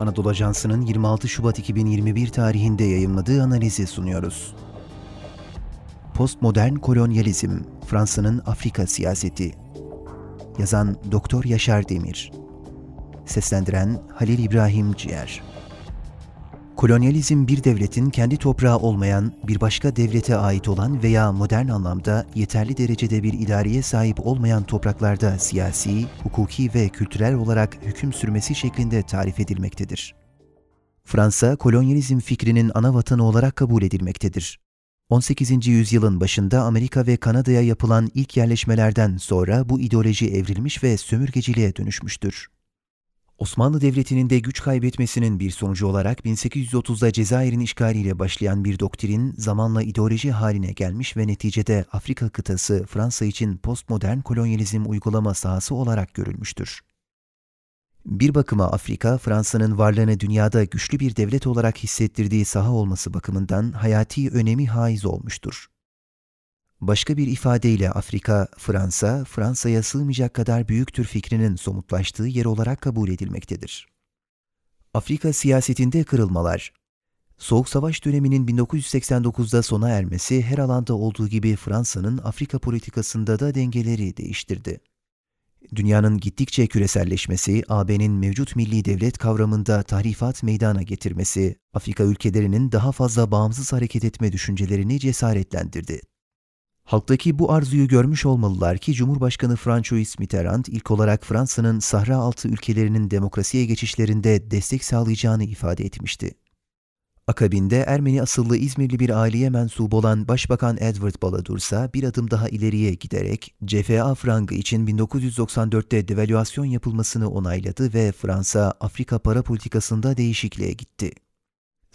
Anadolu Ajansı'nın 26 Şubat 2021 tarihinde yayımladığı analizi sunuyoruz. Postmodern kolonyalizm, Fransa'nın Afrika siyaseti. Yazan Doktor Yaşar Demir. Seslendiren Halil İbrahim Ciğer. Kolonyalizm bir devletin kendi toprağı olmayan, bir başka devlete ait olan veya modern anlamda yeterli derecede bir idareye sahip olmayan topraklarda siyasi, hukuki ve kültürel olarak hüküm sürmesi şeklinde tarif edilmektedir. Fransa, kolonyalizm fikrinin ana vatanı olarak kabul edilmektedir. 18. yüzyılın başında Amerika ve Kanada'ya yapılan ilk yerleşmelerden sonra bu ideoloji evrilmiş ve sömürgeciliğe dönüşmüştür. Osmanlı Devleti'nin de güç kaybetmesinin bir sonucu olarak 1830'da Cezayir'in işgaliyle başlayan bir doktrin zamanla ideoloji haline gelmiş ve neticede Afrika kıtası Fransa için postmodern kolonyalizm uygulama sahası olarak görülmüştür. Bir bakıma Afrika, Fransa'nın varlığını dünyada güçlü bir devlet olarak hissettirdiği saha olması bakımından hayati önemi haiz olmuştur. Başka bir ifadeyle Afrika, Fransa, Fransa'ya sığmayacak kadar büyüktür fikrinin somutlaştığı yer olarak kabul edilmektedir. Afrika siyasetinde kırılmalar Soğuk Savaş döneminin 1989'da sona ermesi her alanda olduğu gibi Fransa'nın Afrika politikasında da dengeleri değiştirdi. Dünyanın gittikçe küreselleşmesi, AB'nin mevcut milli devlet kavramında tahrifat meydana getirmesi, Afrika ülkelerinin daha fazla bağımsız hareket etme düşüncelerini cesaretlendirdi. Halktaki bu arzuyu görmüş olmalılar ki Cumhurbaşkanı François Mitterrand ilk olarak Fransa'nın Sahra altı ülkelerinin demokrasiye geçişlerinde destek sağlayacağını ifade etmişti. Akabinde Ermeni asıllı İzmirli bir aileye mensup olan Başbakan Edward Balladur ise bir adım daha ileriye giderek CFA frangı için 1994'te devalüasyon yapılmasını onayladı ve Fransa Afrika para politikasında değişikliğe gitti.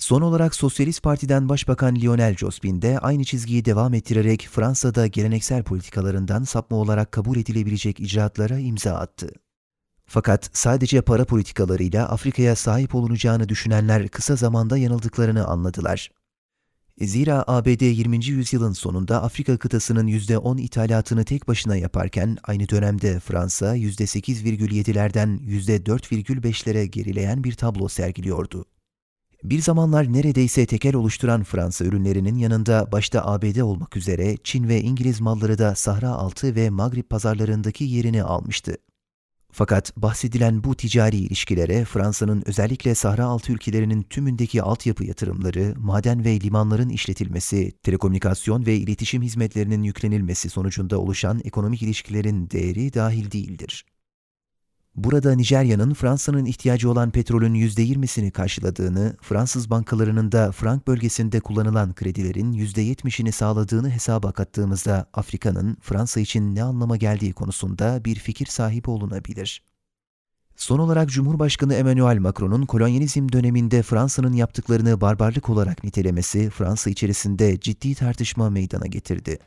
Son olarak Sosyalist Parti'den Başbakan Lionel Jospin de aynı çizgiyi devam ettirerek Fransa'da geleneksel politikalarından sapma olarak kabul edilebilecek icraatlara imza attı. Fakat sadece para politikalarıyla Afrika'ya sahip olunacağını düşünenler kısa zamanda yanıldıklarını anladılar. Zira ABD 20. yüzyılın sonunda Afrika kıtasının %10 ithalatını tek başına yaparken aynı dönemde Fransa %8,7'lerden %4,5'lere gerileyen bir tablo sergiliyordu. Bir zamanlar neredeyse tekel oluşturan Fransa ürünlerinin yanında başta ABD olmak üzere Çin ve İngiliz malları da Sahra Altı ve Magrib pazarlarındaki yerini almıştı. Fakat bahsedilen bu ticari ilişkilere Fransa'nın özellikle Sahra Altı ülkelerinin tümündeki altyapı yatırımları, maden ve limanların işletilmesi, telekomünikasyon ve iletişim hizmetlerinin yüklenilmesi sonucunda oluşan ekonomik ilişkilerin değeri dahil değildir. Burada Nijerya'nın Fransa'nın ihtiyacı olan petrolün %20'sini karşıladığını, Fransız bankalarının da Frank bölgesinde kullanılan kredilerin %70'ini sağladığını hesaba kattığımızda Afrika'nın Fransa için ne anlama geldiği konusunda bir fikir sahibi olunabilir. Son olarak Cumhurbaşkanı Emmanuel Macron'un kolonyalizm döneminde Fransa'nın yaptıklarını barbarlık olarak nitelemesi Fransa içerisinde ciddi tartışma meydana getirdi.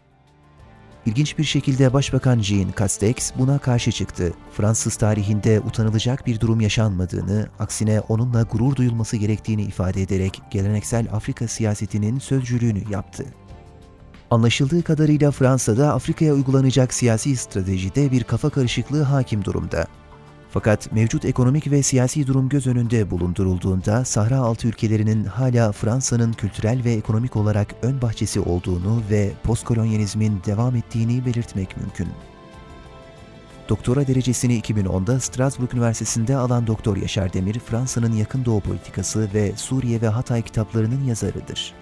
İlginç bir şekilde Başbakan Jean Castex buna karşı çıktı. Fransız tarihinde utanılacak bir durum yaşanmadığını, aksine onunla gurur duyulması gerektiğini ifade ederek geleneksel Afrika siyasetinin sözcülüğünü yaptı. Anlaşıldığı kadarıyla Fransa'da Afrika'ya uygulanacak siyasi stratejide bir kafa karışıklığı hakim durumda. Fakat mevcut ekonomik ve siyasi durum göz önünde bulundurulduğunda Sahra altı ülkelerinin hala Fransa'nın kültürel ve ekonomik olarak ön bahçesi olduğunu ve postkolonyalizmin devam ettiğini belirtmek mümkün. Doktora derecesini 2010'da Strasbourg Üniversitesi'nde alan Doktor Yaşar Demir, Fransa'nın yakın doğu politikası ve Suriye ve Hatay kitaplarının yazarıdır.